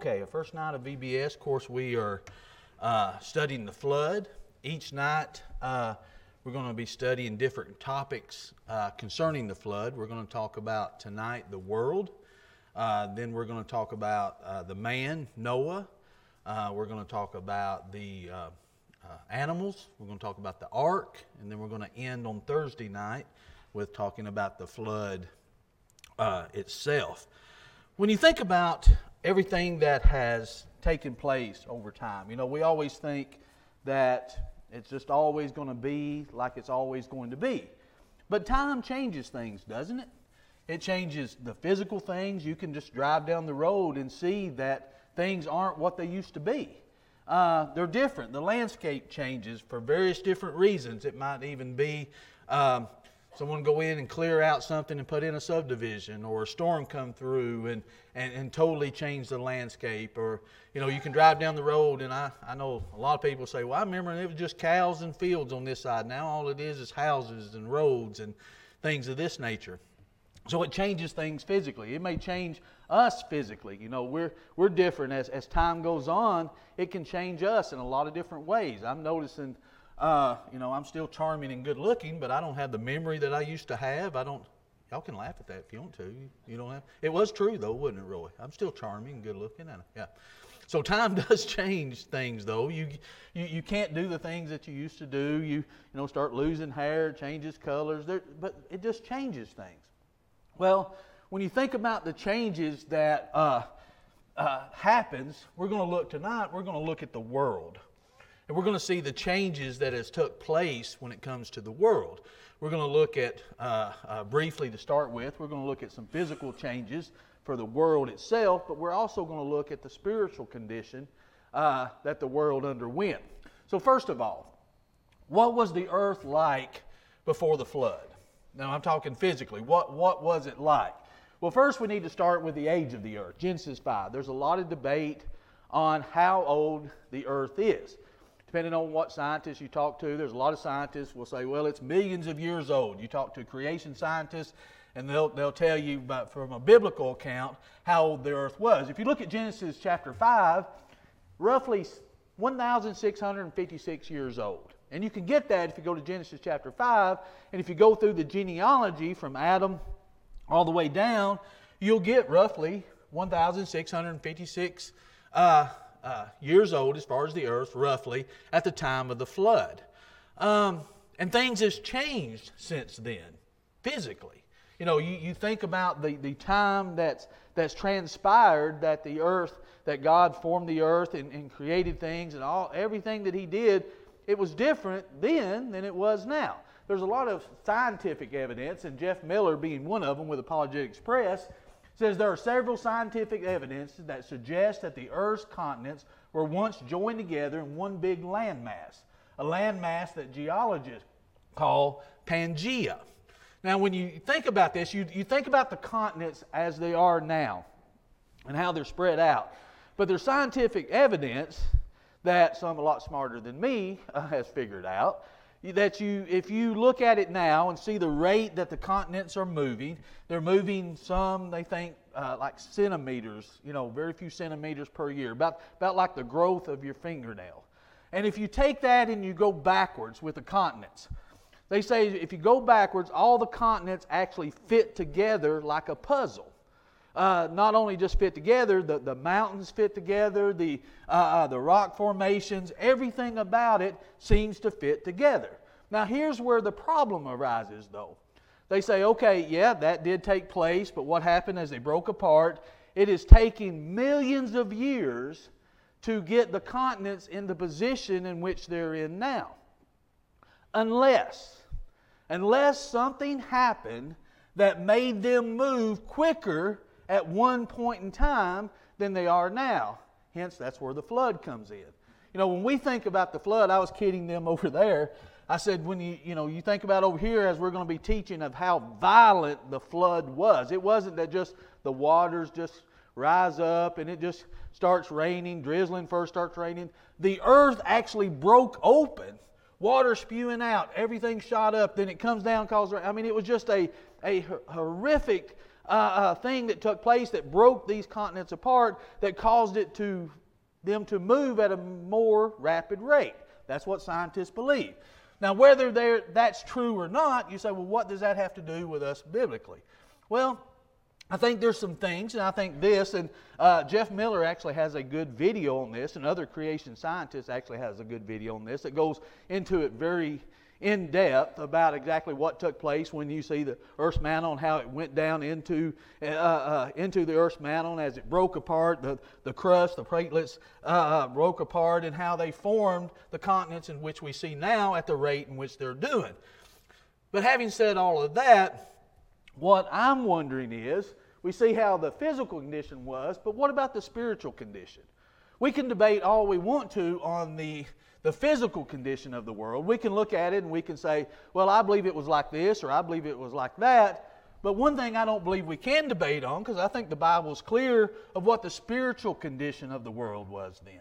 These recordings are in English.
Okay, a first night of VBS, of course, we are uh, studying the flood. Each night, uh, we're going to be studying different topics uh, concerning the flood. We're going to talk about tonight the world. Uh, then we're going to talk about uh, the man, Noah. Uh, we're going to talk about the animals. We're going to talk about the ark. And then we're going to end on Thursday night with talking about the flood itself. When you think about everything that has taken place over time. You know, we always think that it's just always going to be like it's always going to be. But time changes things, doesn't it? It changes the physical things. You can just drive down the road and see that things aren't what they used to be. Uh, they're different. The landscape changes for various different reasons. It might even be um, someone go in and clear out something and put in a subdivision or a storm come through and, and, and totally change the landscape or you know you can drive down the road and I, I know a lot of people say well i remember it was just cows and fields on this side. Now all it is is houses and roads and things of this nature. So it changes things physically. It may change us physically. You know we're, we're different. As, as time goes on it can change us in a lot of different ways. I'm noticing uh, you know, I'm still charming and good looking, but I don't have the memory that I used to have. I don't. Y'all can laugh at that if you want to. You, don't have. It was true though, wasn't it, Roy? I'm still charming and good looking, and yeah. So time does change things though. You, you you can't do the things that you used to do. You you know start losing hair, changes colors. There, but it just changes things. Well, when you think about the changes that uh, uh, happens, we're going to look tonight. We're going to look at the world. And we're going to see the changes that has took place when it comes to the world. We're going to look at, uh, uh, briefly to start with, we're going to look at some physical changes for the world itself, but we're also going to look at the spiritual condition uh, that the world underwent. So, first of all, what was the earth like before the flood? Now, I'm talking physically. What, what was it like? Well, first we need to start with the age of the earth, Genesis 5. There's a lot of debate on how old the earth is depending on what scientists you talk to, there's a lot of scientists will say, well, it's millions of years old. You talk to creation scientists, and they'll, they'll tell you about, from a biblical account how old the earth was. If you look at Genesis chapter 5, roughly 1,656 years old. And you can get that if you go to Genesis chapter 5, and if you go through the genealogy from Adam all the way down, you'll get roughly 1,656 uh, uh, years old as far as the earth, roughly, at the time of the flood. Um, and things has changed since then, physically. You know, you, you think about the, the time that's, that's transpired that the earth, that God formed the earth and, and created things and all everything that He did, it was different then than it was now. There's a lot of scientific evidence, and Jeff Miller being one of them with Apologetics Press, says there are several scientific evidences that suggest that the Earth's continents were once joined together in one big landmass, a landmass that geologists call Pangea. Now, when you think about this, you, you think about the continents as they are now and how they're spread out. But there's scientific evidence that some a lot smarter than me uh, has figured out that you if you look at it now and see the rate that the continents are moving they're moving some they think uh, like centimeters you know very few centimeters per year about about like the growth of your fingernail. And if you take that and you go backwards with the continents they say if you go backwards all the continents actually fit together like a puzzle uh, not only just fit together, the, the mountains fit together, the, uh, uh, the rock formations, everything about it seems to fit together. Now, here's where the problem arises, though. They say, okay, yeah, that did take place, but what happened as they broke apart? It is taking millions of years to get the continents in the position in which they're in now. Unless, unless something happened that made them move quicker at one point in time than they are now. Hence, that's where the flood comes in. You know, when we think about the flood, I was kidding them over there. I said, when you, you know, you think about over here as we're going to be teaching of how violent the flood was. It wasn't that just the waters just rise up and it just starts raining, drizzling first starts raining. The earth actually broke open, water spewing out, everything shot up, then it comes down, causes, I mean, it was just a, a horrific uh, uh, thing that took place that broke these continents apart that caused it to them to move at a more rapid rate. That's what scientists believe. Now, whether that's true or not, you say, well, what does that have to do with us biblically? Well, I think there's some things, and I think this, and uh, Jeff Miller actually has a good video on this, and other creation scientists actually has a good video on this that goes into it very in depth about exactly what took place when you see the Earth's mantle and how it went down into, uh, uh, into the Earth's mantle as it broke apart, the, the crust, the platelets uh, uh, broke apart, and how they formed the continents in which we see now at the rate in which they're doing. But having said all of that, what I'm wondering is we see how the physical condition was, but what about the spiritual condition? We can debate all we want to on the the physical condition of the world. We can look at it and we can say, well, I believe it was like this or I believe it was like that. But one thing I don't believe we can debate on, because I think the Bible is clear of what the spiritual condition of the world was then.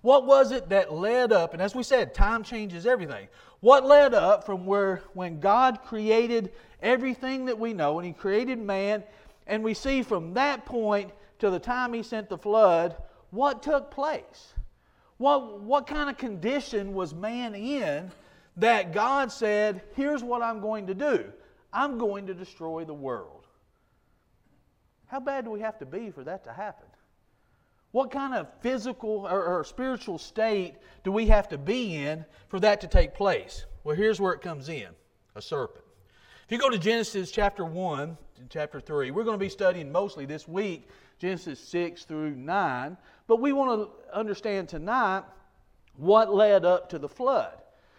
What was it that led up, and as we said, time changes everything. What led up from where when God created everything that we know, and He created man, and we see from that point to the time He sent the flood, what took place? What, what kind of condition was man in that God said, Here's what I'm going to do I'm going to destroy the world? How bad do we have to be for that to happen? What kind of physical or, or, spiritual state do we have to be in for that to take place? Well, here's where it comes in a serpent. If you go to Genesis chapter 1 and chapter 3, we're going to be studying mostly this week Genesis 6 through 9. But we want to understand tonight what led up to the flood.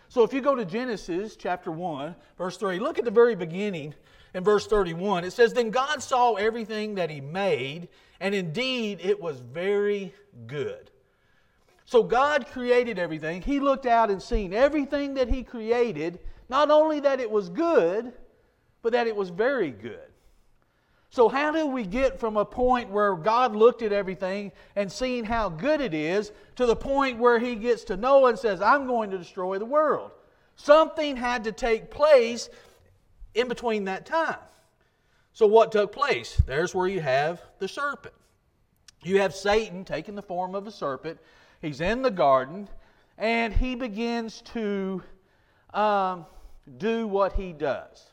So if you go to Genesis chapter 1, verse 3, look at the very beginning in verse 31. It says, Then God saw everything that He made, and indeed it was very good. So God created everything. He looked out and seen everything that He created, not only that it was good, but that it was very good. So, how do we get from a point where God looked at everything and seen how good it is to the point where He gets to Noah and says, I'm going to destroy the world? Something had to take place in between that time. So, what took place? There's where you have the serpent. You have Satan taking the form of a serpent. He's in the garden and he begins to um, do what he does.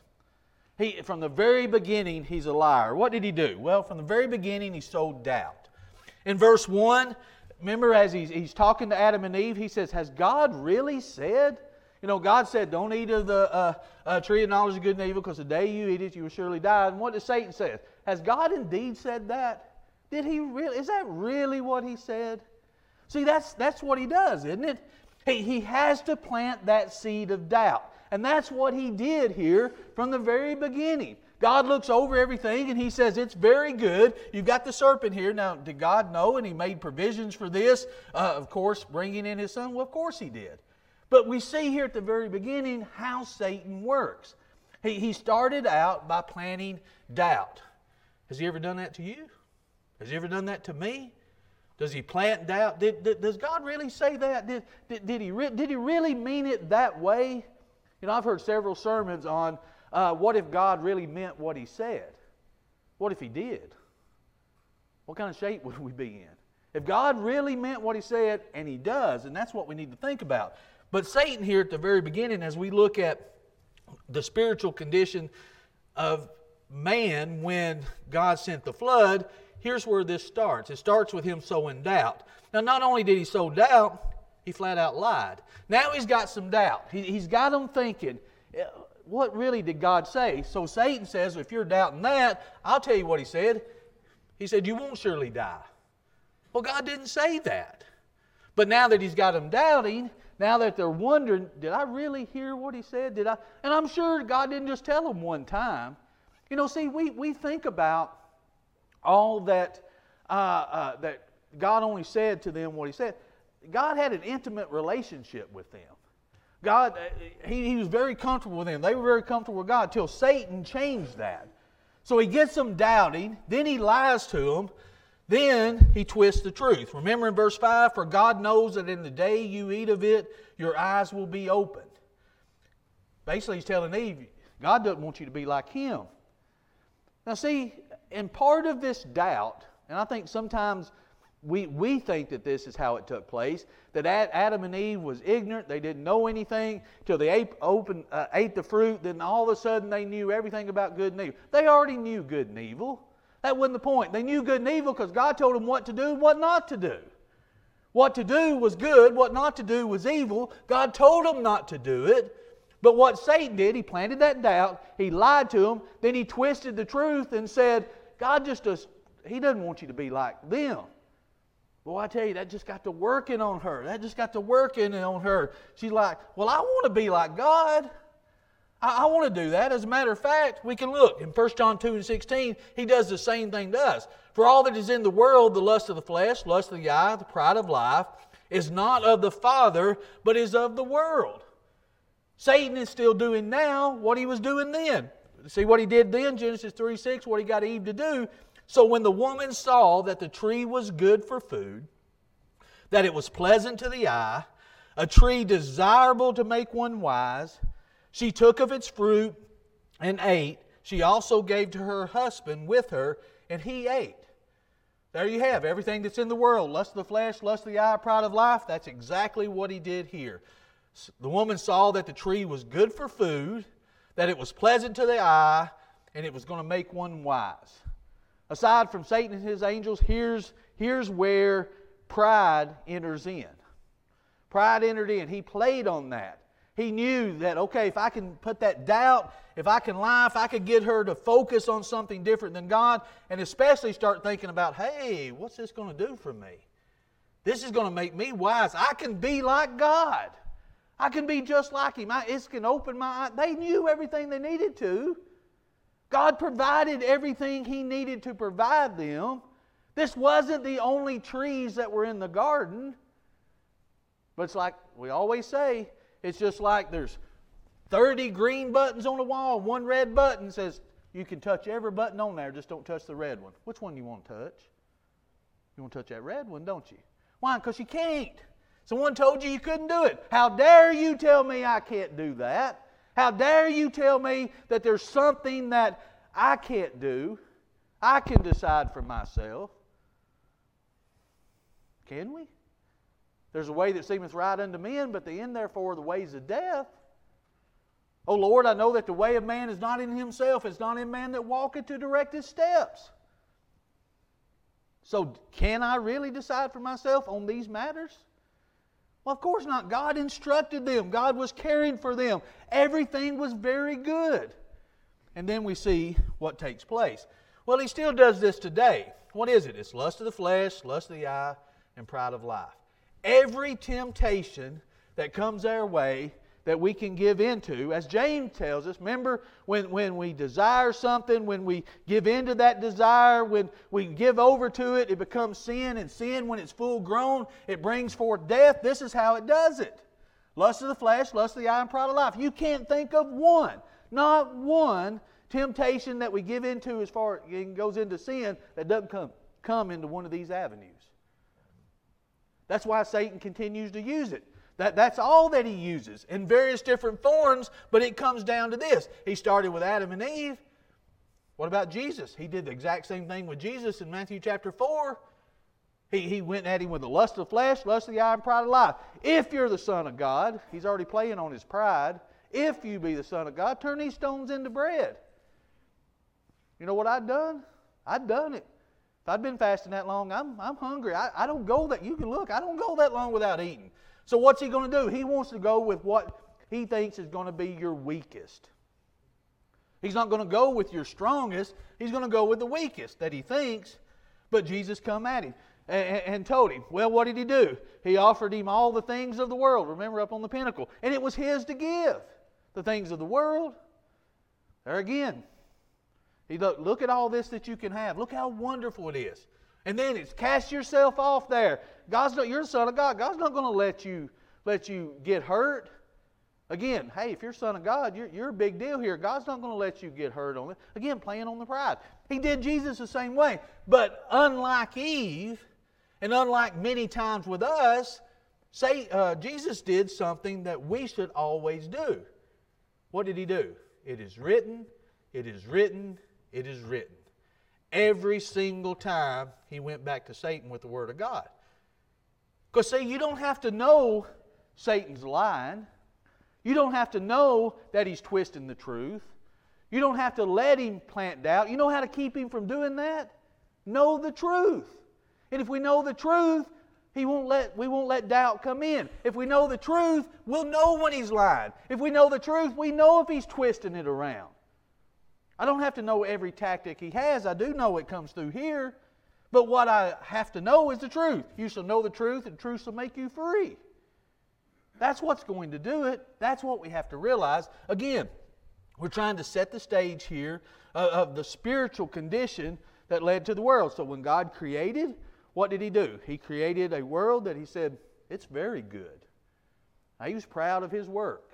He, from the very beginning, he's a liar. What did he do? Well, from the very beginning, he sowed doubt. In verse 1, remember as he's, he's talking to Adam and Eve, he says, Has God really said? You know, God said, Don't eat of the uh, uh, tree of knowledge of good and evil, because the day you eat it, you will surely die. And what does Satan say? Has God indeed said that? Did he really? Is that really what he said? See, that's, that's what he does, isn't it? He, he has to plant that seed of doubt. And that's what he did here from the very beginning. God looks over everything and he says, It's very good. You've got the serpent here. Now, did God know and he made provisions for this? Uh, of course, bringing in his son? Well, of course he did. But we see here at the very beginning how Satan works. He, he started out by planting doubt. Has he ever done that to you? Has he ever done that to me? Does he plant doubt? Did, did, does God really say that? Did, did, did, he re- did he really mean it that way? You know, I've heard several sermons on uh, what if God really meant what He said? What if He did? What kind of shape would we be in? If God really meant what He said, and He does, and that's what we need to think about. But Satan, here at the very beginning, as we look at the spiritual condition of man when God sent the flood, here's where this starts. It starts with him sowing doubt. Now, not only did he sow doubt, he flat out lied. Now he's got some doubt. He, has got them thinking, eh, what really did God say? So Satan says, if you're doubting that, I'll tell you what he said. He said, You won't surely die. Well, God didn't say that. But now that he's got them doubting, now that they're wondering, did I really hear what he said? Did I? And I'm sure God didn't just tell them one time. You know, see, we, we think about all that, uh, uh, that God only said to them what he said. God had an intimate relationship with them. God, uh, he, he was very comfortable with them. They were very comfortable with God till Satan changed that. So he gets them doubting, then he lies to them, then he twists the truth. Remember in verse 5 For God knows that in the day you eat of it, your eyes will be opened. Basically, he's telling Eve, God doesn't want you to be like him. Now, see, and part of this doubt, and I think sometimes we, we think that this is how it took place that Adam and Eve was ignorant. They didn't know anything till they ate, opened, uh, ate the fruit. Then all of a sudden they knew everything about good and evil. They already knew good and evil. That wasn't the point. They knew good and evil because God told them what to do and what not to do. What to do was good, what not to do was evil. God told them not to do it. But what Satan did, he planted that doubt, he lied to them, then he twisted the truth and said, God just does, he doesn't want you to be like them. Boy, I tell you, that just got to working on her. That just got to working on her. She's like, Well, I want to be like God. I, I want to do that. As a matter of fact, we can look in 1 John 2 and 16, he does the same thing to us. For all that is in the world, the lust of the flesh, lust of the eye, the pride of life, is not of the Father, but is of the world. Satan is still doing now what he was doing then. See what he did then, Genesis 3 6, what he got Eve to do. So when the woman saw that the tree was good for food, that it was pleasant to the eye, a tree desirable to make one wise, she took of its fruit and ate. She also gave to her husband with her, and he ate. There you have everything that's in the world lust of the flesh, lust of the eye, pride of life. That's exactly what he did here. The woman saw that the tree was good for food, that it was pleasant to the eye, and it was going to make one wise aside from Satan and his angels, here's, here's where pride enters in. Pride entered in. He played on that. He knew that, okay, if I can put that doubt, if I can lie, if I could get her to focus on something different than God, and especially start thinking about, hey, what's this going to do for me? This is going to make me wise. I can be like God. I can be just like Him. I, it can open my eyes. They knew everything they needed to. God provided everything He needed to provide them. This wasn't the only trees that were in the garden. But it's like we always say, it's just like there's 30 green buttons on the wall, one red button says you can touch every button on there, just don't touch the red one. Which one do you want to touch? You want to touch that red one, don't you? Why? Because you can't. Someone told you you couldn't do it. How dare you tell me I can't do that? How dare you tell me that there's something that I can't do? I can decide for myself. Can we? There's a way that seemeth right unto men, but the end therefore the ways of death. O Lord, I know that the way of man is not in himself, it's not in man that walketh to direct his steps. So, can I really decide for myself on these matters? Well, of course not. God instructed them, God was caring for them. Everything was very good. And then we see what takes place. Well, He still does this today. What is it? It's lust of the flesh, lust of the eye, and pride of life. Every temptation that comes our way that we can give into. As James tells us, remember when, when we desire something, when we give into that desire, when we give over to it, it becomes sin, and sin, when it's full grown, it brings forth death. This is how it does it lust of the flesh, lust of the eye, and pride of life. You can't think of one, not one temptation that we give into as far as it goes into sin that doesn't come, come into one of these avenues. That's why Satan continues to use it. That, that's all that he uses in various different forms, but it comes down to this. He started with Adam and Eve. What about Jesus? He did the exact same thing with Jesus in Matthew chapter 4. He, he went at him with the lust of the flesh, lust of the eye, and pride of life. If you're the Son of God, he's already playing on his pride. If you be the Son of God, turn these stones into bread. You know what I'd done? I'd done it. If I'd been fasting that long, I'm, I'm hungry. I, I don't go that, you can look, I don't go that long without eating. So, what's he going to do? He wants to go with what he thinks is going to be your weakest. He's not going to go with your strongest, he's going to go with the weakest that he thinks. But Jesus come at him and, and told him, Well, what did he do? He offered him all the things of the world, remember, up on the pinnacle. And it was his to give. The things of the world. There again. He look, look at all this that you can have. Look how wonderful it is. And then it's cast yourself off there. God's not, you're the son of God. God's not going to let you let you get hurt. Again, hey, if you're son of God, you're, you're a big deal here. God's not going to let you get hurt on it. Again, playing on the pride. He did Jesus the same way. But unlike Eve, and unlike many times with us, say uh, Jesus did something that we should always do. What did he do? It is written, it is written, it is written. Every single time he went back to Satan with the Word of God. Because, see, you don't have to know Satan's lying. You don't have to know that he's twisting the truth. You don't have to let him plant doubt. You know how to keep him from doing that? Know the truth. And if we know the truth, he won't let, we won't let doubt come in. If we know the truth, we'll know when he's lying. If we know the truth, we know if he's twisting it around. I don't have to know every tactic he has. I do know it comes through here. But what I have to know is the truth. You shall know the truth, and truth shall make you free. That's what's going to do it. That's what we have to realize. Again, we're trying to set the stage here uh, of the spiritual condition that led to the world. So when God created, what did He do? He created a world that He said, it's very good. Now, He was proud of His work.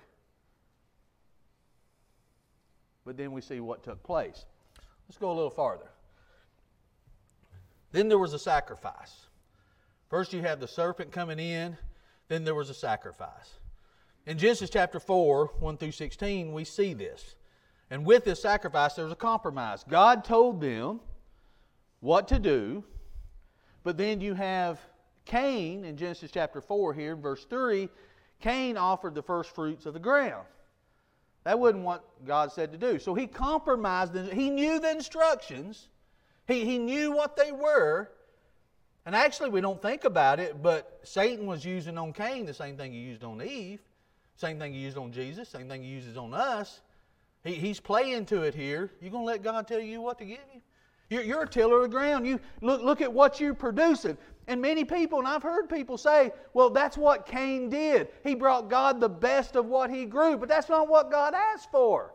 But then we see what took place. Let's go a little farther. Then there was a sacrifice. First, you have the serpent coming in, then there was a sacrifice. In Genesis chapter 4, 1 through 16, we see this. And with this sacrifice, there was a compromise. God told them what to do, but then you have Cain in Genesis chapter 4 here, verse 3. Cain offered the first fruits of the ground. That wasn't what God said to do. So he compromised. He knew the instructions, he, he knew what they were. And actually, we don't think about it, but Satan was using on Cain the same thing he used on Eve, same thing he used on Jesus, same thing he uses on us. He, he's playing to it here. You're going to let God tell you what to give you? You're, you're a tiller of the ground. You look, look at what you're producing. And many people, and I've heard people say, well, that's what Cain did. He brought God the best of what he grew, but that's not what God asked for.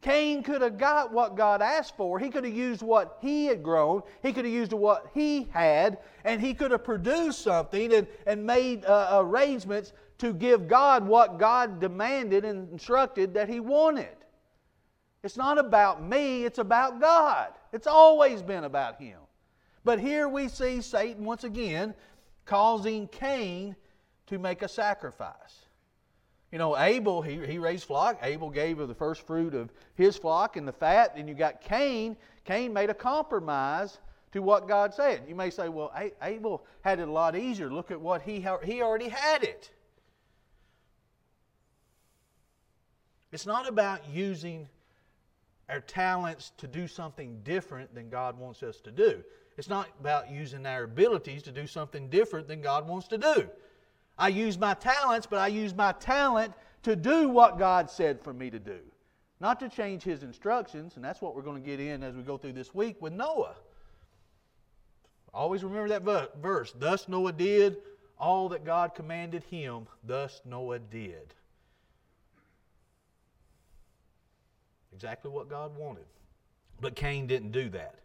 Cain could have got what God asked for. He could have used what he had grown. He could have used what he had, and he could have produced something and, and made uh, arrangements to give God what God demanded and instructed that he wanted. It's not about me, it's about God. It's always been about him. But here we see Satan once again causing Cain to make a sacrifice. You know, Abel, he, he raised flock. Abel gave of the first fruit of his flock and the fat. And you got Cain. Cain made a compromise to what God said. You may say, well, Abel had it a lot easier. Look at what he, he already had it. It's not about using our talents to do something different than God wants us to do. It's not about using our abilities to do something different than God wants to do. I use my talents, but I use my talent to do what God said for me to do, not to change His instructions. And that's what we're going to get in as we go through this week with Noah. Always remember that verse. Thus Noah did all that God commanded him, thus Noah did. Exactly what God wanted. But Cain didn't do that.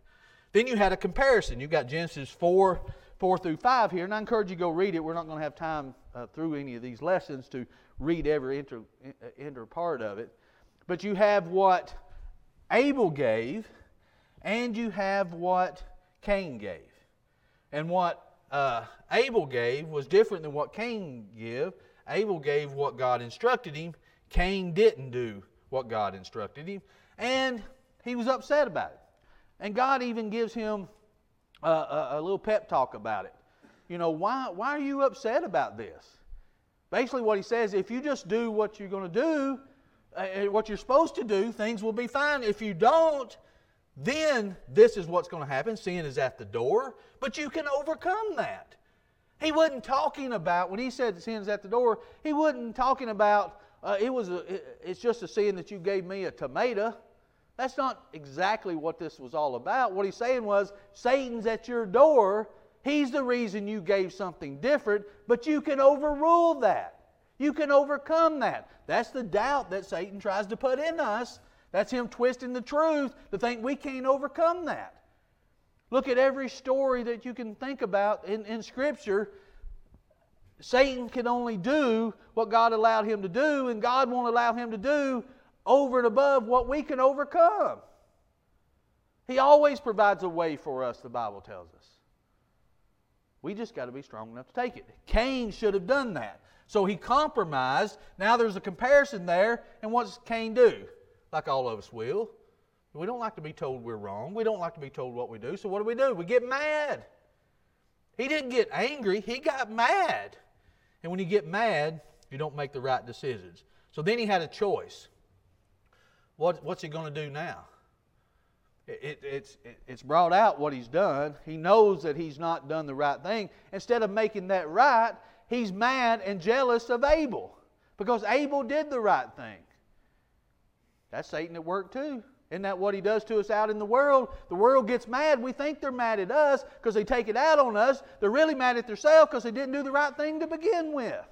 Then you had a comparison. You've got Genesis 4, 4 through 5 here, and I encourage you to go read it. We're not going to have time uh, through any of these lessons to read every inter, inter part of it. But you have what Abel gave, and you have what Cain gave. And what uh, Abel gave was different than what Cain gave. Abel gave what God instructed him. Cain didn't do what God instructed him. And he was upset about it. And God even gives him a, a, a little pep talk about it. You know, why, why are you upset about this? Basically, what he says if you just do what you're going to do, uh, uh, what you're supposed to do, things will be fine. If you don't, then this is what's going to happen. Sin is at the door, but you can overcome that. He wasn't talking about, when he said sin is at the door, he wasn't talking about, uh, it was a, it, it's just a sin that you gave me a tomato. That's not exactly what this was all about. What he's saying was, Satan's at your door. He's the reason you gave something different, but you can overrule that. You can overcome that. That's the doubt that Satan tries to put in us. That's him twisting the truth to think we can't overcome that. Look at every story that you can think about in, in Scripture. Satan can only do what God allowed him to do, and God won't allow him to do over and above what we can overcome. He always provides a way for us, the Bible tells us. We just got to be strong enough to take it. Cain should have done that. So he compromised. Now there's a comparison there. And what does Cain do? Like all of us will. We don't like to be told we're wrong. We don't like to be told what we do. So what do we do? We get mad. He didn't get angry, he got mad. And when you get mad, you don't make the right decisions. So then he had a choice. What, what's he going to do now? It, it, it's, it, it's brought out what he's done. He knows that he's not done the right thing. Instead of making that right, he's mad and jealous of Abel because Abel did the right thing. That's Satan at work too. Isn't that what he does to us out in the world? The world gets mad. We think they're mad at us because they take it out on us. They're really mad at themselves because they didn't do the right thing to begin with.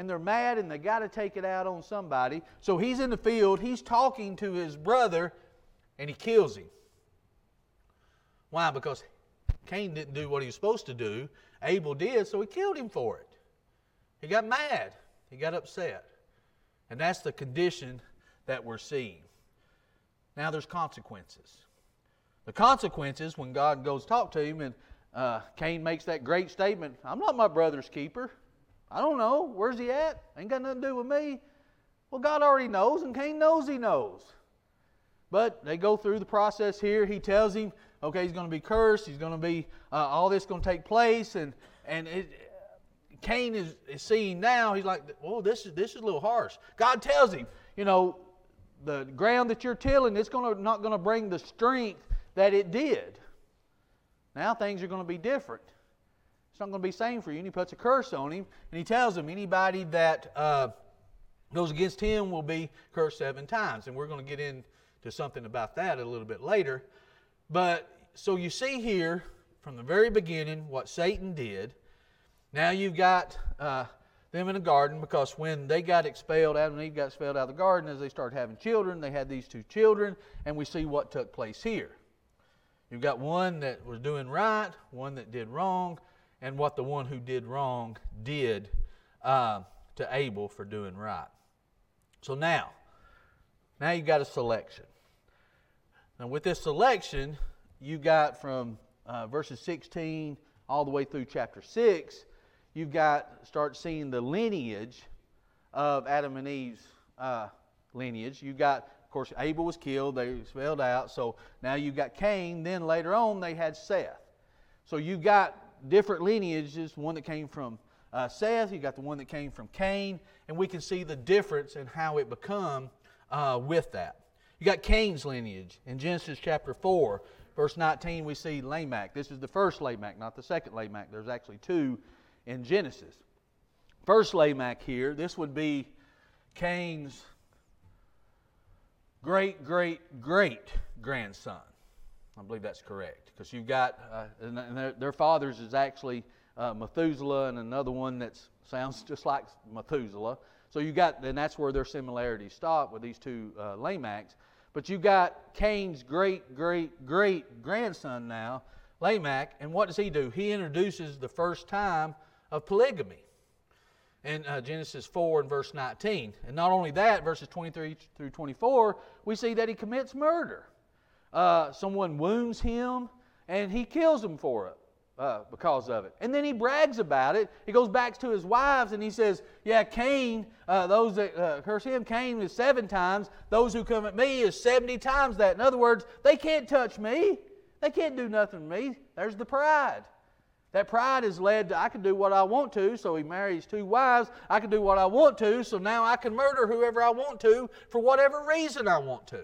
And they're mad and they got to take it out on somebody. So he's in the field, he's talking to his brother, and he kills him. Why? Because Cain didn't do what he was supposed to do. Abel did, so he killed him for it. He got mad, he got upset. And that's the condition that we're seeing. Now there's consequences. The consequences when God goes talk to him and uh, Cain makes that great statement, I'm not my brother's keeper. I don't know. Where's he at? Ain't got nothing to do with me. Well, God already knows, and Cain knows he knows. But they go through the process here. He tells him, okay, he's going to be cursed. He's going to be, uh, all this going to take place. And, and it, Cain is, is seeing now, he's like, well, this is, this is a little harsh. God tells him, you know, the ground that you're tilling, it's gonna, not going to bring the strength that it did. Now things are going to be different. It's not going to be same for you. And he puts a curse on him, and he tells him anybody that uh, goes against him will be cursed seven times. And we're going to get into something about that a little bit later. But so you see here from the very beginning what Satan did. Now you've got uh, them in the garden because when they got expelled, Adam and Eve got expelled out of the garden, as they started having children, they had these two children, and we see what took place here. You've got one that was doing right, one that did wrong, and what the one who did wrong did uh, to Abel for doing right. So now, now you got a selection. Now with this selection, you got from uh, verses 16 all the way through chapter 6 you've got start seeing the lineage of Adam and Eve's uh, lineage. You got, of course, Abel was killed; they spelled out. So now you've got Cain. Then later on, they had Seth. So you've got different lineages. One that came from uh, Seth. You got the one that came from Cain, and we can see the difference in how it become uh, with that. You got Cain's lineage in Genesis chapter four. Verse 19, we see Lamech. This is the first Lamech, not the second Lamech. There's actually two in Genesis. First Lamech here, this would be Cain's great, great, great grandson. I believe that's correct because you've got, uh, and their, their fathers is actually uh, Methuselah and another one that sounds just like Methuselah. So you got, and that's where their similarities stop with these two uh, Lamechs. But you got Cain's great, great, great grandson now, Lamech, and what does he do? He introduces the first time of polygamy in uh, Genesis 4 and verse 19. And not only that, verses 23 through 24, we see that he commits murder. Uh, someone wounds him, and he kills him for it. Uh, because of it. And then he brags about it. He goes back to his wives and he says, Yeah, Cain, uh, those that uh, curse him, Cain is seven times. Those who come at me is 70 times that. In other words, they can't touch me. They can't do nothing to me. There's the pride. That pride has led to I can do what I want to, so he marries two wives. I can do what I want to, so now I can murder whoever I want to for whatever reason I want to.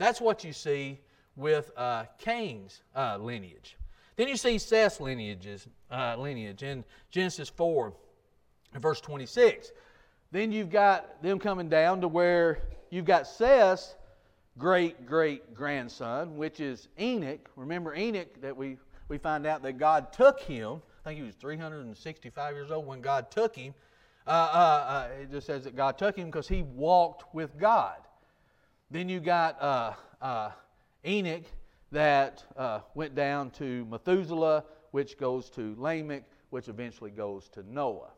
That's what you see with uh, Cain's uh, lineage. Then you see Seth's lineages, uh, lineage in Genesis 4, verse 26. Then you've got them coming down to where you've got Seth's great great grandson, which is Enoch. Remember Enoch that we we find out that God took him. I think he was 365 years old when God took him. Uh, uh, uh, it just says that God took him because he walked with God. Then you got uh, uh, Enoch that uh, went down to Methuselah, which goes to Lamech, which eventually goes to Noah.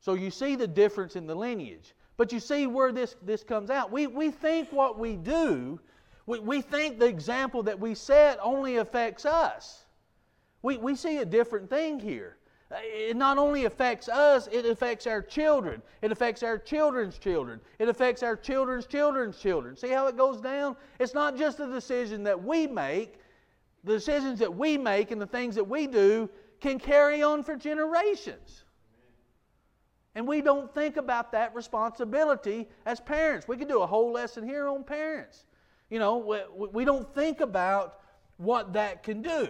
So you see the difference in the lineage. But you see where this, this comes out. We, we think what we do, we, we think the example that we set only affects us. We, we see a different thing here. It not only affects us, it affects our children. It affects our children's children. It affects our children's children's children. See how it goes down? It's not just a decision that we make. The decisions that we make and the things that we do can carry on for generations. And we don't think about that responsibility as parents. We could do a whole lesson here on parents. You know, we, we don't think about what that can do.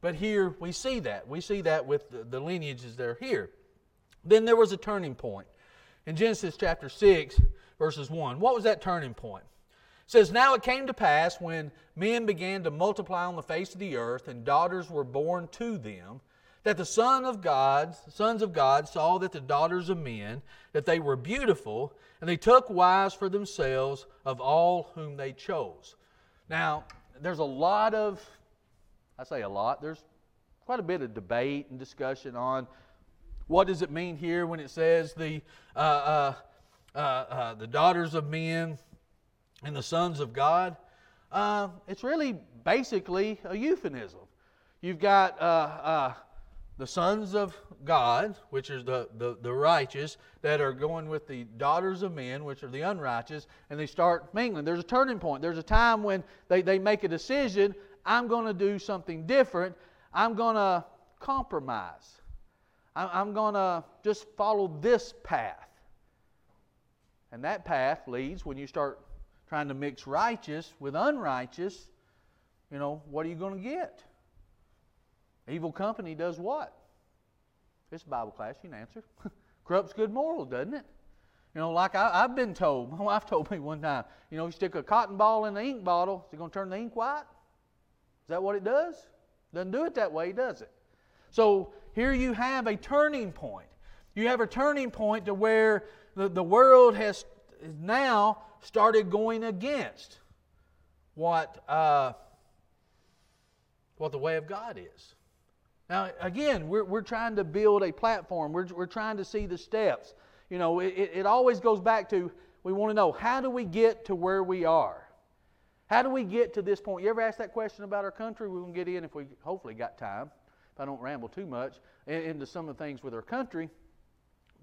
But here we see that. We see that with the, the lineages that are here. Then there was a turning point. In Genesis chapter 6, verses 1, what was that turning point? It says, Now it came to pass when men began to multiply on the face of the earth, and daughters were born to them, that the son of God, sons of God saw that the daughters of men, that they were beautiful, and they took wives for themselves of all whom they chose. Now, there's a lot of I say a lot. There's quite a bit of debate and discussion on what does it mean here when it says the uh, uh, uh, uh the daughters of men and the sons of God. Uh, it's really basically a euphemism. You've got uh, the sons of God, which is the, the, the righteous, that are going with the daughters of men, which are the unrighteous, and they start mingling. There's a turning point. There's a time when they, they make a decision I'm going to do something different. I'm going to compromise. I'm going to just follow this path. And that path leads, when you start trying to mix righteous with unrighteous, you know, what are you going to get? Evil company does what? It's a Bible class, you can answer. Corrupts good morals, doesn't it? You know, like I, have been told, my wife told me one time, you know, you stick a cotton ball in the ink bottle, is it going to turn the ink white? Is that what it does? Doesn't do it that way, does it? So here you have a turning point. You have a turning point to where the, the world has now started going against what, uh, what the way of God is. Now, again, we're, we're trying to build a platform. We're, we're trying to see the steps. You know, it, it always goes back to we want to know how do we get to where we are? How do we get to this point? You ever ask that question about our country? We're going to get in if we hopefully got time, if I don't ramble too much, into some of the things with our country.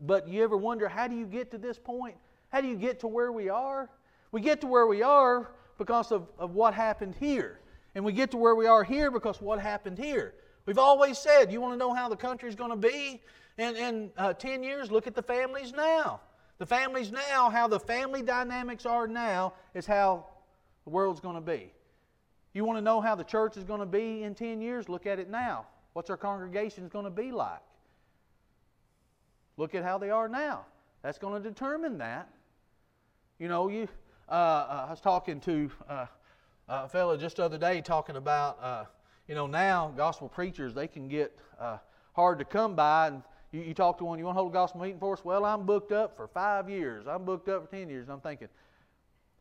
But you ever wonder, how do you get to this point? How do you get to where we are? We get to where we are because of, of what happened here. And we get to where we are here because what happened here. We've always said, you want to know how the country's going to be in, in uh, 10 years? Look at the families now. The families now, how the family dynamics are now, is how the world's going to be. You want to know how the church is going to be in 10 years? Look at it now. What's our congregation going to be like? Look at how they are now. That's going to determine that. You know, you. Uh, uh, I was talking to uh, a fellow just the other day talking about, uh, you know, now gospel preachers they can get uh, hard to come by, and you, you talk to one, you want to hold a gospel meeting for us? Well, I'm booked up for five years. I'm booked up for ten years. I'm thinking,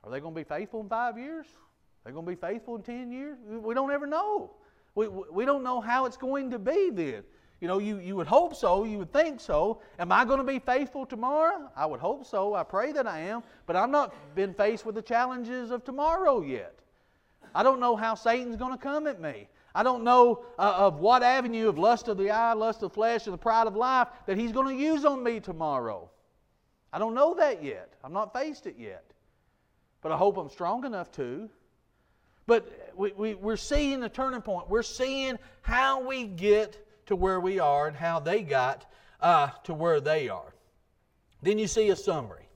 are they going to be faithful in five years? Are they going to be faithful in 10 years? We don't ever know. We, we don't know how it's going to be then. You know, you, you would hope so, you would think so. Am I going to be faithful tomorrow? I would hope so. I pray that I am. But I've not been faced with the challenges of tomorrow yet. I don't know how Satan's going to come at me. I don't know uh, of what avenue of lust of the eye, lust of flesh, and the pride of life that he's going to use on me tomorrow. I don't know that yet. I've not faced it yet but I hope I'm strong enough to. But we, we, we're seeing the turning point. We're seeing how we get to where we are and how they got uh, to where they are. Then you see a summary.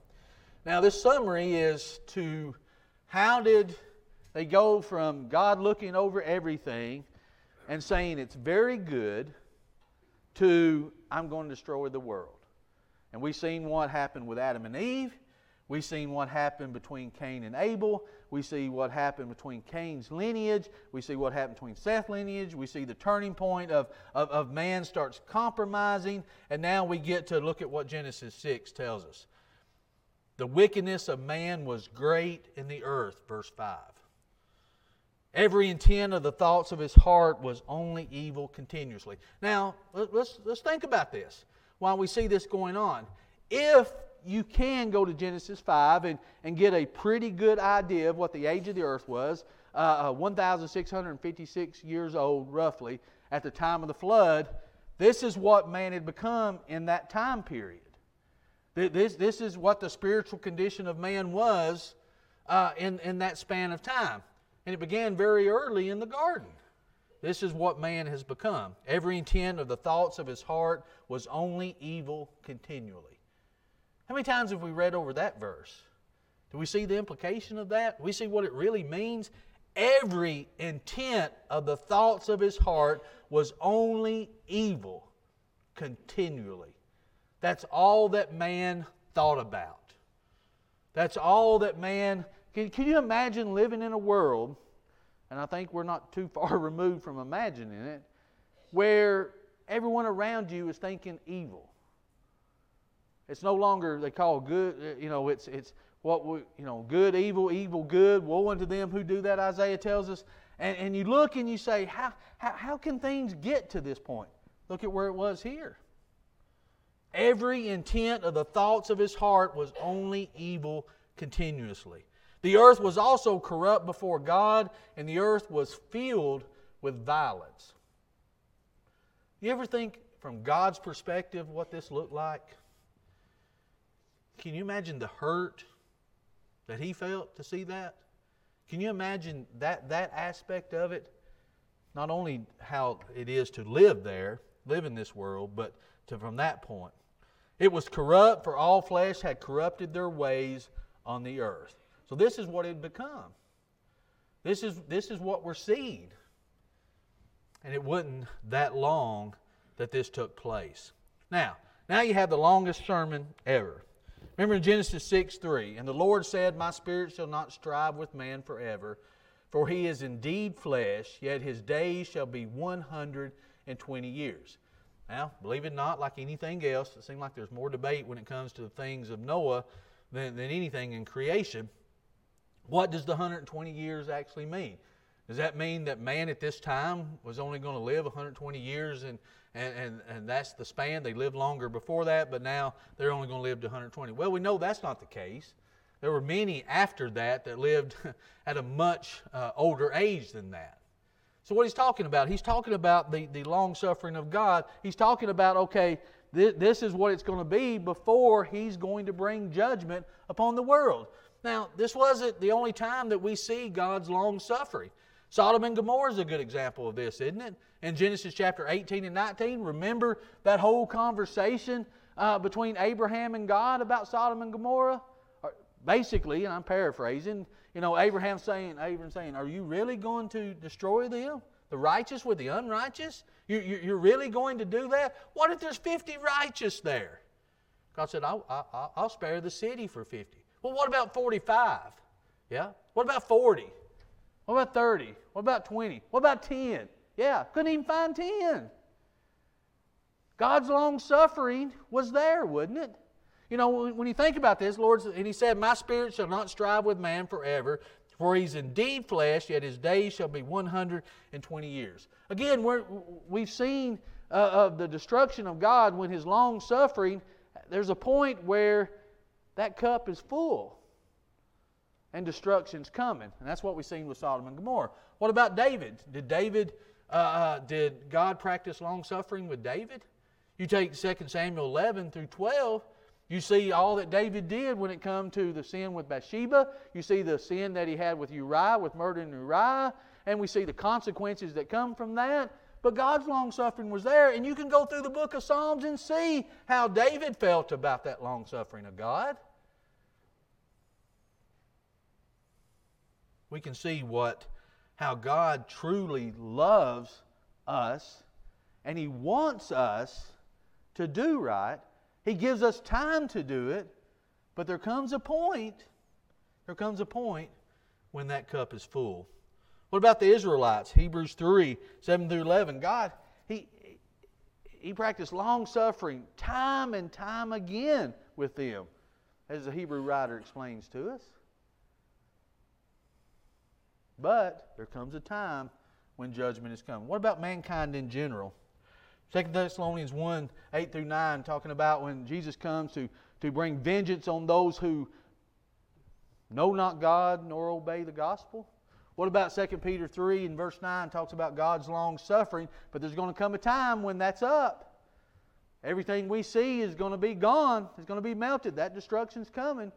Now, this summary is to how did they go from God looking over everything and saying it's very good to I'm going to destroy the world. And we've seen what happened with Adam and Eve. We've seen what happened between Cain and Abel. We see what happened between Cain's lineage. We see what happened between Seth's lineage. We see the turning point of, of, of man starts compromising. And now we get to look at what Genesis 6 tells us. The wickedness of man was great in the earth, verse 5. Every intent of the thoughts of his heart was only evil continuously. Now, let's, let's think about this while we see this going on. If you can go to Genesis 5 and, and get a pretty good idea of what the age of the earth was. Uh, uh, 1,656 years old, roughly, at the time of the flood. this is what man had become in that time period. This, this is what the spiritual condition of man was uh, in, in that span of time. And it began very early in the garden. This is what man has become. Every intent of the thoughts of his heart was only evil continually. How many times have we read over that verse? Do we see the implication of that? we see what it really means? Every intent of the thoughts of his heart was only evil continually. That's all that man thought about. That's all that man. Can, can you imagine living in a world, and I think we're not too far removed from imagining it, where everyone around you is thinking evil? It's no longer they call good, uh, you know, it's, it's what we, you know, good, evil, evil, good, woe unto them who do that, Isaiah tells us. And, and you look and you say, how, how, how can things get to this point? Look at where it was here. Every intent of the thoughts of his heart was only evil continuously. The earth was also corrupt before God, and the earth was filled with violence. You ever think from God's perspective what this looked like? Can you imagine the hurt that he felt to see that? Can you imagine that, that aspect of it? Not only how it is to live there, live in this world, but to from that point. It was corrupt, for all flesh had corrupted their ways on the earth. So this is what it had become. This is, this is what we're seeing. And it wasn't that long that this took place. Now, now you have the longest sermon ever. Remember in Genesis 6 3, and the Lord said, My spirit shall not strive with man forever, for he is indeed flesh, yet his days shall be 120 years. Now, believe it not, like anything else, it seems like there's more debate when it comes to the things of Noah than, than anything in creation. What does the 120 years actually mean? Does that mean that man at this time was only going to live 120 years and, and, and, and that's the span? They lived longer before that, but now they're only going to live to 120. Well, we know that's not the case. There were many after that that lived at a much uh, older age than that. So, what he's talking about, he's talking about the, the long suffering of God. He's talking about, okay, th- this is what it's going to be before he's going to bring judgment upon the world. Now, this wasn't the only time that we see God's long suffering. Sodom and Gomorrah is a good example of this, isn't it? In Genesis chapter 18 and 19, remember that whole conversation uh, between Abraham and God about Sodom and Gomorrah? Basically, and I'm paraphrasing, you know, Abraham saying, Abraham saying, Are you really going to destroy them? The righteous with the unrighteous? You, you, you're really going to do that? What if there's 50 righteous there? God said, I'll, I'll, I'll spare the city for 50. Well, what about 45? Yeah? What about 40? What about 30? What about 20? What about 10? Yeah, couldn't even find 10. God's long suffering was there, wouldn't it? You know, when you think about this, Lord, and He said, My spirit shall not strive with man forever, for he's indeed flesh, yet his days shall be 120 years. Again, we have seen uh, of the destruction of God when his long suffering, there's a point where that cup is full and destruction's coming. And that's what we've seen with Sodom and Gomorrah. What about David? Did David, uh, uh did God practice long suffering with David? You take 2 Samuel 11 through 12, you see all that David did when it come to the sin with Bathsheba. You see the sin that he had with Uriah, with murdering Uriah. And we see the consequences that come from that. But God's long suffering was there. And you can go through the book of Psalms and see how David felt about that long suffering of God. We can see what how God truly loves us and he wants us to do right he gives us time to do it, but there comes a point, there comes a point when that cup is full. What about the Israelites? Hebrews 3 7 through 11. God, He, he practiced long suffering time and time again with them, as the Hebrew writer explains to us. But there comes a time when judgment is coming. What about mankind in general? 2 Thessalonians 1 8 through 9, talking about when Jesus comes to, to bring vengeance on those who know not God nor obey the gospel. What about 2 Peter 3 and verse 9 talks about God's long suffering, but there's going to come a time when that's up. Everything we see is going to be gone, it's going to be melted. That destruction's coming.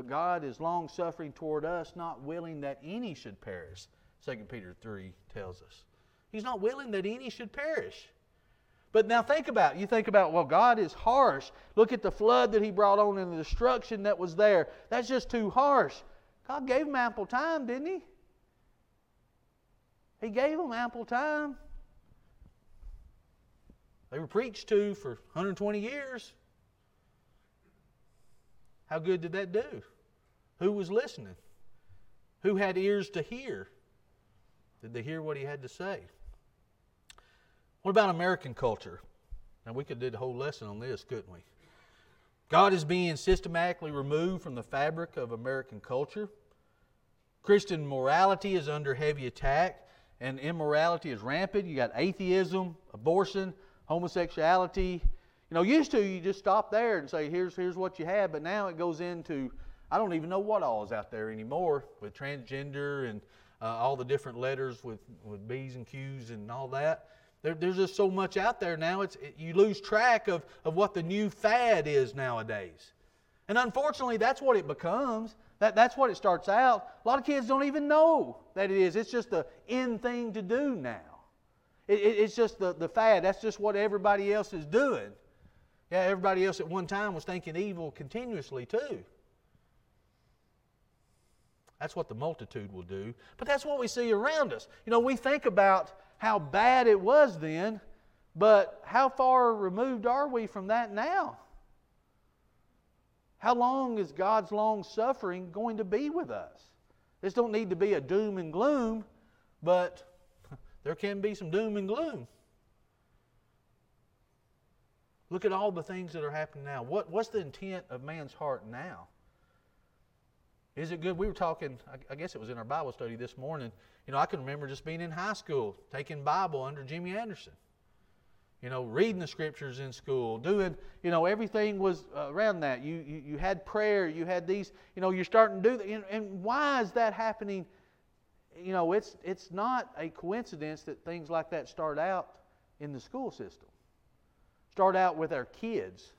But God is long suffering toward us, not willing that any should perish. 2 Peter 3 tells us. He's not willing that any should perish. But now think about it. You think about, well, God is harsh. Look at the flood that He brought on and the destruction that was there. That's just too harsh. God gave them ample time, didn't He? He gave them ample time. They were preached to for 120 years. How good did that do? Who was listening? Who had ears to hear? Did they hear what he had to say? What about American culture? Now, we could do a whole lesson on this, couldn't we? God is being systematically removed from the fabric of American culture. Christian morality is under heavy attack, and immorality is rampant. You got atheism, abortion, homosexuality. You know, used to you just stop there and say, "Here's here's what you have," but now it goes into I don't even know what all is out there anymore with transgender and uh, all the different letters with with B's and Q's and all that. There, there's just so much out there now. It's, it, you lose track of, of what the new fad is nowadays. And unfortunately, that's what it becomes. That, that's what it starts out. A lot of kids don't even know that it is. It's just the in thing to do now. It, it, it's just the, the fad. That's just what everybody else is doing. Yeah, everybody else at one time was thinking evil continuously, too. That's what the multitude will do. But that's what we see around us. You know, we think about how bad it was then, but how far removed are we from that now? How long is God's long suffering going to be with us? This don't need to be a doom and gloom, but there can be some doom and gloom. Look at all the things that are happening now. What, what's the intent of man's heart now? Is it good? We were talking, I guess it was in our Bible study this morning. You know, I can remember just being in high school, taking Bible under Jimmy Anderson. You know, reading the scriptures in school, doing, you know, everything was around that. You, you, you had prayer, you had these, you know, you're starting to do that. And why is that happening? You know, it's, it's not a coincidence that things like that start out in the school system, start out with our kids.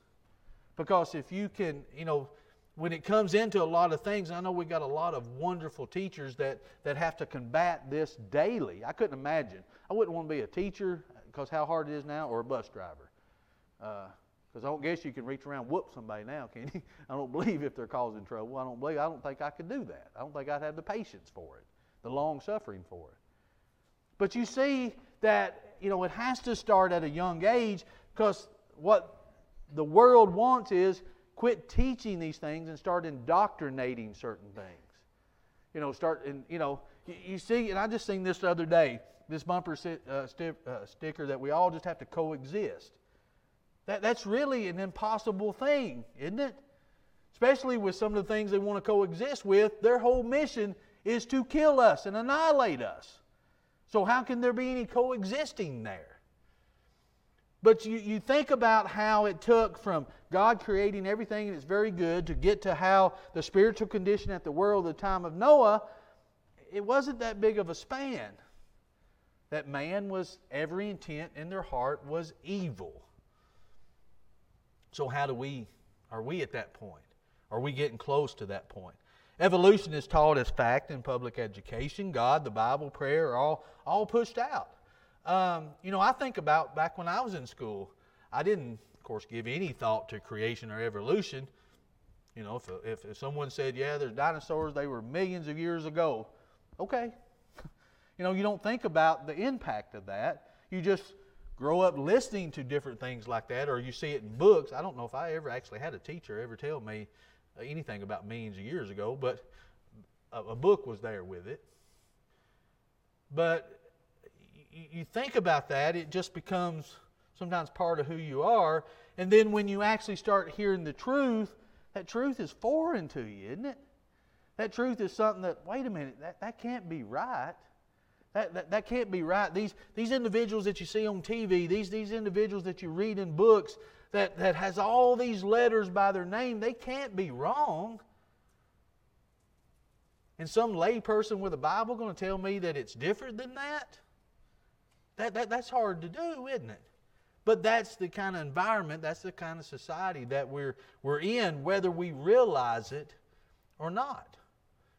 Because if you can, you know, when it comes into a lot of things, I know we got a lot of wonderful teachers that, that have to combat this daily. I couldn't imagine. I wouldn't want to be a teacher because how hard it is now, or a bus driver. Because uh, I don't guess you can reach around whoop somebody now, can you? I don't believe if they're causing trouble. I don't believe. I don't think I could do that. I don't think I'd have the patience for it, the long suffering for it. But you see that you know it has to start at a young age because what the world wants is quit teaching these things and start indoctrinating certain things. You know, start, and you know, you, you see, and I just seen this the other day, this bumper uh, sti- uh, sticker that we all just have to coexist. That, that's really an impossible thing, isn't it? Especially with some of the things they want to coexist with. Their whole mission is to kill us and annihilate us. So, how can there be any coexisting there? But you, you think about how it took from God creating everything and it's very good to get to how the spiritual condition at the world the time of Noah, it wasn't that big of a span. That man was, every intent in their heart was evil. So, how do we, are we at that point? Are we getting close to that point? Evolution is taught as fact in public education. God, the Bible, prayer are all, all pushed out. Um, you know, I think about back when I was in school, I didn't, of course, give any thought to creation or evolution. You know, if, if, if someone said, yeah, there's dinosaurs, they were millions of years ago, okay. you know, you don't think about the impact of that. You just grow up listening to different things like that, or you see it in books. I don't know if I ever actually had a teacher ever tell me anything about millions of years ago, but a, a book was there with it. But you think about that, it just becomes sometimes part of who you are. And then when you actually start hearing the truth, that truth is foreign to you, isn't it? That truth is something that, wait a minute, that, that can't be right. That, that, that can't be right. These, these individuals that you see on TV, these, these individuals that you read in books that, that has all these letters by their name, they can't be wrong. And some layperson with a Bible going to tell me that it's different than that? That, that? That's hard to do, isn't it? But that's the kind of environment, that's the kind of society that we're, we're in, whether we realize it or not.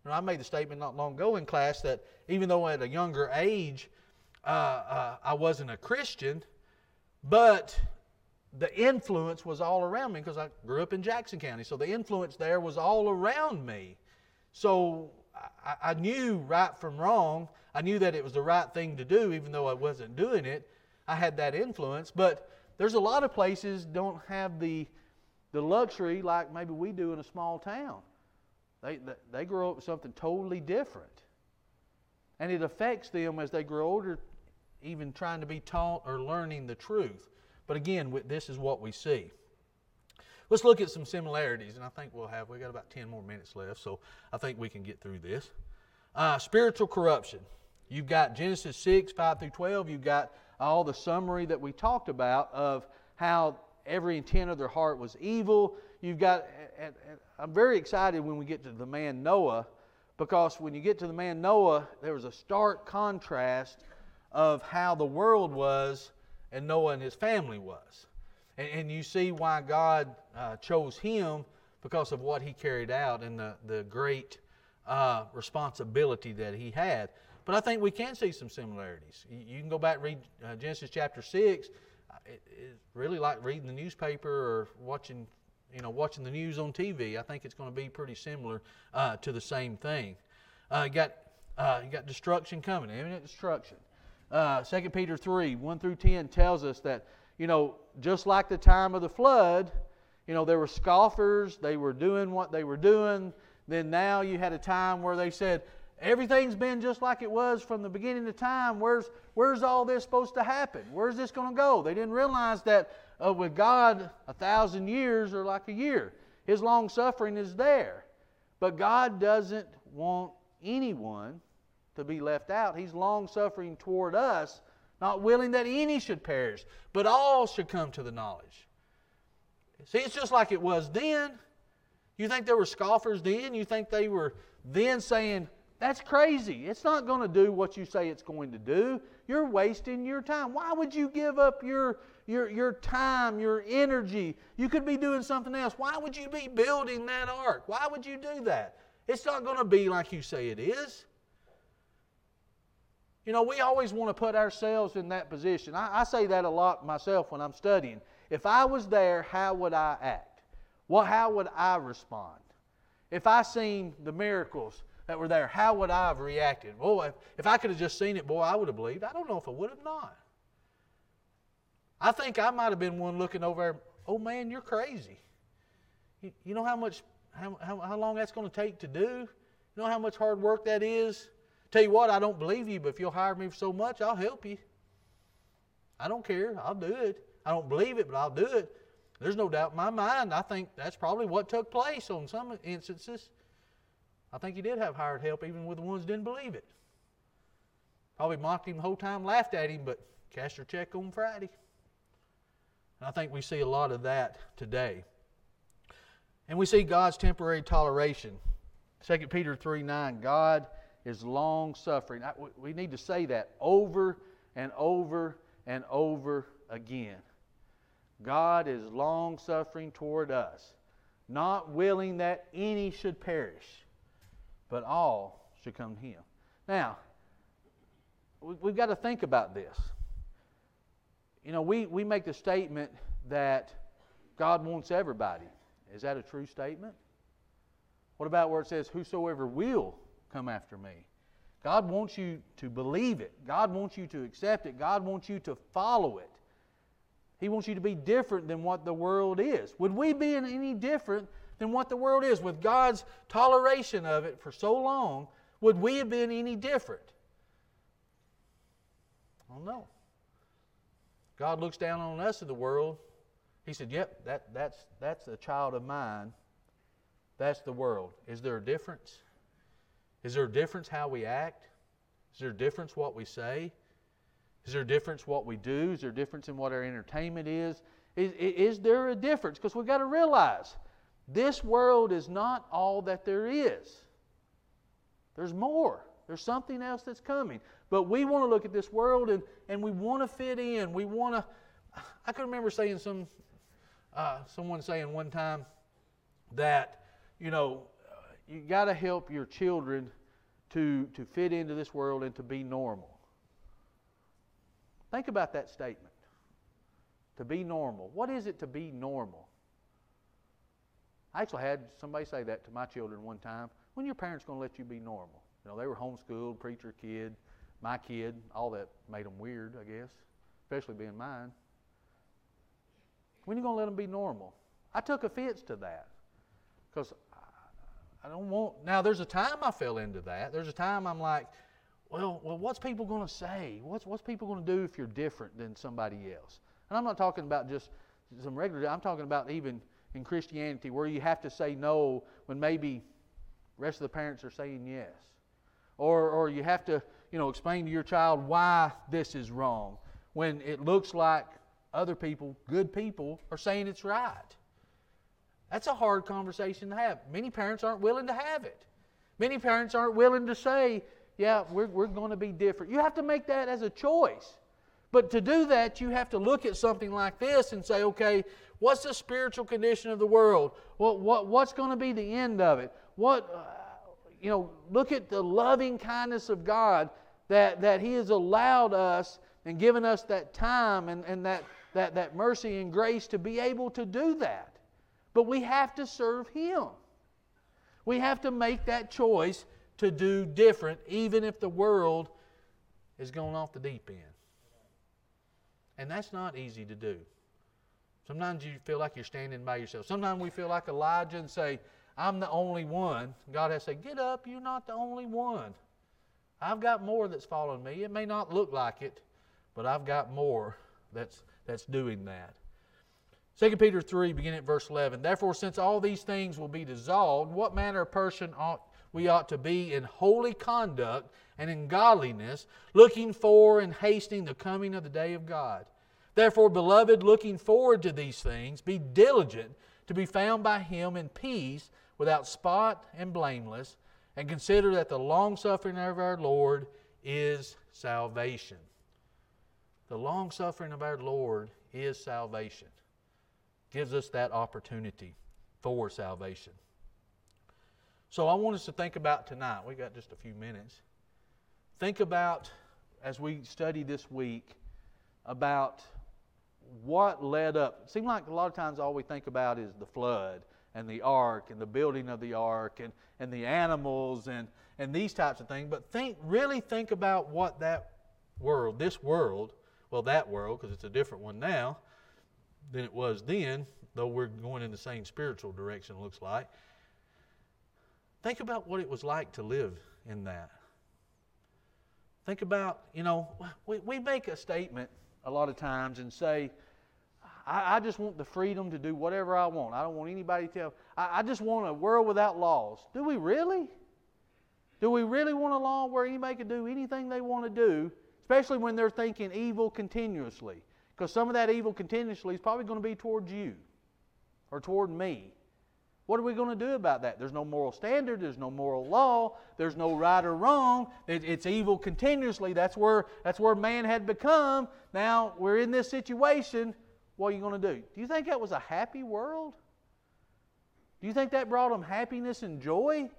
I made the statement not long ago in class that even though at a younger age uh, uh, I wasn't a Christian, but the influence was all around me because I grew up in Jackson County. So the influence there was all around me. So I, I knew right from wrong. I knew that it was the right thing to do, even though I wasn't doing it. I had that influence. But there's a lot of places don't have the the luxury like maybe we do in a small town. They, they grow up with something totally different. And it affects them as they grow older, even trying to be taught or learning the truth. But again, this is what we see. Let's look at some similarities, and I think we'll have, we got about 10 more minutes left, so I think we can get through this. Uh, spiritual corruption. You've got Genesis 6, 5 through 12. You've got all the summary that we talked about of how every intent of their heart was evil. You've got, and, and I'm very excited when we get to the man Noah, because when you get to the man Noah, there was a stark contrast of how the world was and Noah and his family was. And, and you see why God uh, chose him because of what he carried out and the, the great uh, responsibility that he had. But I think we can see some similarities. You, you can go back and read uh, Genesis chapter 6. It, it's really like reading the newspaper or watching, you know, watching the news on TV. I think it's going to be pretty similar uh, to the same thing. Uh, you got uh, you got destruction coming, imminent destruction. Uh, 2 Peter 3, 1 through 10 tells us that, you know, just like the time of the flood, you know, there were scoffers, they were doing what they were doing. Then now you had a time where they said, everything's been just like it was from the beginning of time. Where's, where's all this supposed to happen? Where's this going to go? They didn't realize that uh, with God, a thousand years are like a year. His long suffering is there. But God doesn't want anyone to be left out. He's long suffering toward us, not willing that any should perish, but all should come to the knowledge. See, it's just like it was then. You think there were scoffers then? You think they were then saying, that's crazy. It's not going to do what you say it's going to do. You're wasting your time. Why would you give up your, your, your time, your energy? You could be doing something else. Why would you be building that ark? Why would you do that? It's not going to be like you say it is. You know, we always want to put ourselves in that position. I, I, say that a lot myself when I'm studying. If I was there, how would I act? Well, how would I respond? If I seen the miracles that were there, how would I have reacted? Boy, if, if I could have just seen it, boy, I would have believed. I don't know if I would have not. I think I might have been one looking over oh man, you're crazy. You, you know how much, how, how, how long that's going to take to do? You know how much hard work that is? Tell you what, I don't believe you, but if you'll hire me for so much, I'll help you. I don't care. I'll do it. I don't believe it, but I'll do it. There's no doubt in my mind. I think that's probably what took place on some instances. I think he did have hired help, even with the ones didn't believe it. Probably mocked him the whole time, laughed at him, but cashed their check on Friday. And I think we see a lot of that today. And we see God's temporary toleration. 2 Peter 3 9, God is long suffering. We need to say that over and over and over again. God is long suffering toward us, not willing that any should perish, but all should come to Him. Now, we've got to think about this. You know, we, we make the statement that God wants everybody. Is that a true statement? What about where it says, Whosoever will come after me. God wants you to believe it. God wants you to accept it. God wants you to follow it. He wants you to be different than what the world is. Would we be any different than what the world is? With God's toleration of it for so long, would we have been any different? I don't know. God looks down on us of the world. He said, Yep, that, that's, that's a child of mine. That's the world. Is there a difference? Is there a difference how we act? Is there a difference what we say? Is there a difference what we do? Is there a difference in what our entertainment is? Is, is there a difference? Because we've got to realize this world is not all that there is. There's more. There's something else that's coming. But we want to look at this world and, and we want to fit in. We want to. I can remember saying some, uh, someone saying one time that, you know, you got to help your children to, to fit into this world and to be normal. Think about that statement. To be normal. What is it to be normal? I actually had somebody say that to my children one time. When your parents going to let you be normal? You know, they were homeschooled, preacher kid, my kid, all that made them weird, I guess, especially being mine. When are you going to let them be normal? I took offense to that because I don't want. Now, there's a time I fell into that. There's a time I'm like, well, well, what's people going to say? What's what's people going to do if you're different than somebody else? And I'm not talking about just some regular. I'm talking about even in Christianity where you have to say no when maybe the rest of the parents are saying yes, or or you have to you know explain to your child why this is wrong when it looks like other people, good people, are saying it's right. That's a hard conversation to have. Many parents aren't willing to have it. Many parents aren't willing to say, yeah, we're, we're going to be different. You have to make that as a choice. But to do that, you have to look at something like this and say, okay, what's the spiritual condition of the world? What, what, what's going to be the end of it? What, uh, you know, look at the loving kindness of God that, that He has allowed us and given us that time and, and that, that, that mercy and grace to be able to do that. But we have to serve Him. We have to make that choice to do different, even if the world is going off the deep end. And that's not easy to do. Sometimes you feel like you're standing by yourself. Sometimes we feel like Elijah and say, I'm the only one. God has said, Get up, you're not the only one. I've got more that's following me. It may not look like it, but I've got more that's, that's doing that. 2 Peter 3, beginning at verse 11. Therefore, since all these things will be dissolved, what manner of person ought we ought to be in holy conduct and in godliness, looking for and hastening the coming of the day of God. Therefore, beloved, looking forward to these things, be diligent to be found by him in peace, without spot and blameless, and consider that the long suffering of our Lord is salvation. The long suffering of our Lord is salvation gives us that opportunity for salvation. So I want us to think about tonight. We got just a few minutes. Think about as we study this week about what led up. It seems like a lot of times all we think about is the flood and the ark and the building of the ark and, and the animals and, and these types of things. But think really think about what that world, this world, well, that world, because it's a different one now, than it was then, though we're going in the same spiritual direction, it looks like. Think about what it was like to live in that. Think about, you know, we, we make a statement a lot of times and say, I, I just want the freedom to do whatever I want. I don't want anybody to tell. I, I just want a world without laws. Do we really? Do we really want a law where anybody can do anything they want to do, especially when they're thinking evil continuously? Because some of that evil continuously is probably going to be towards you or toward me. What are we going to do about that? There's no moral standard, there's no moral law, there's no right or wrong. It, it's evil continuously. That's where, that's where man had become. Now we're in this situation. What are you going to do? Do you think that was a happy world? Do you think that brought them happiness and joy?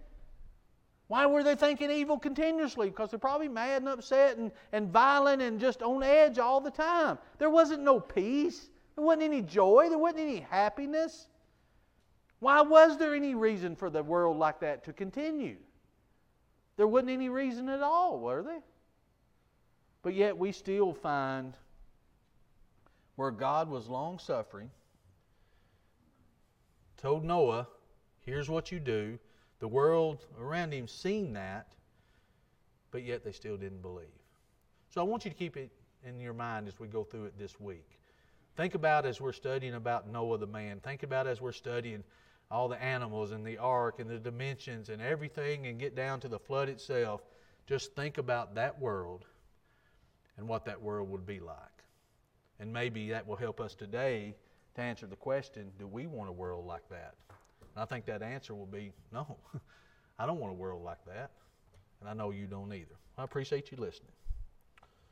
Why were they thinking evil continuously? Because they're probably mad and upset and, and violent and just on edge all the time. There wasn't no peace. There wasn't any joy. There wasn't any happiness. Why was there any reason for the world like that to continue? There wasn't any reason at all, were there? But yet we still find where God was long suffering, told Noah, here's what you do. The world around him seen that, but yet they still didn't believe. So I want you to keep it in your mind as we go through it this week. Think about as we're studying about Noah the man. Think about as we're studying all the animals and the ark and the dimensions and everything and get down to the flood itself. Just think about that world and what that world would be like. And maybe that will help us today to answer the question do we want a world like that? And I think that answer will be no. I don't want a world like that. and I know you don't either. I appreciate you listening.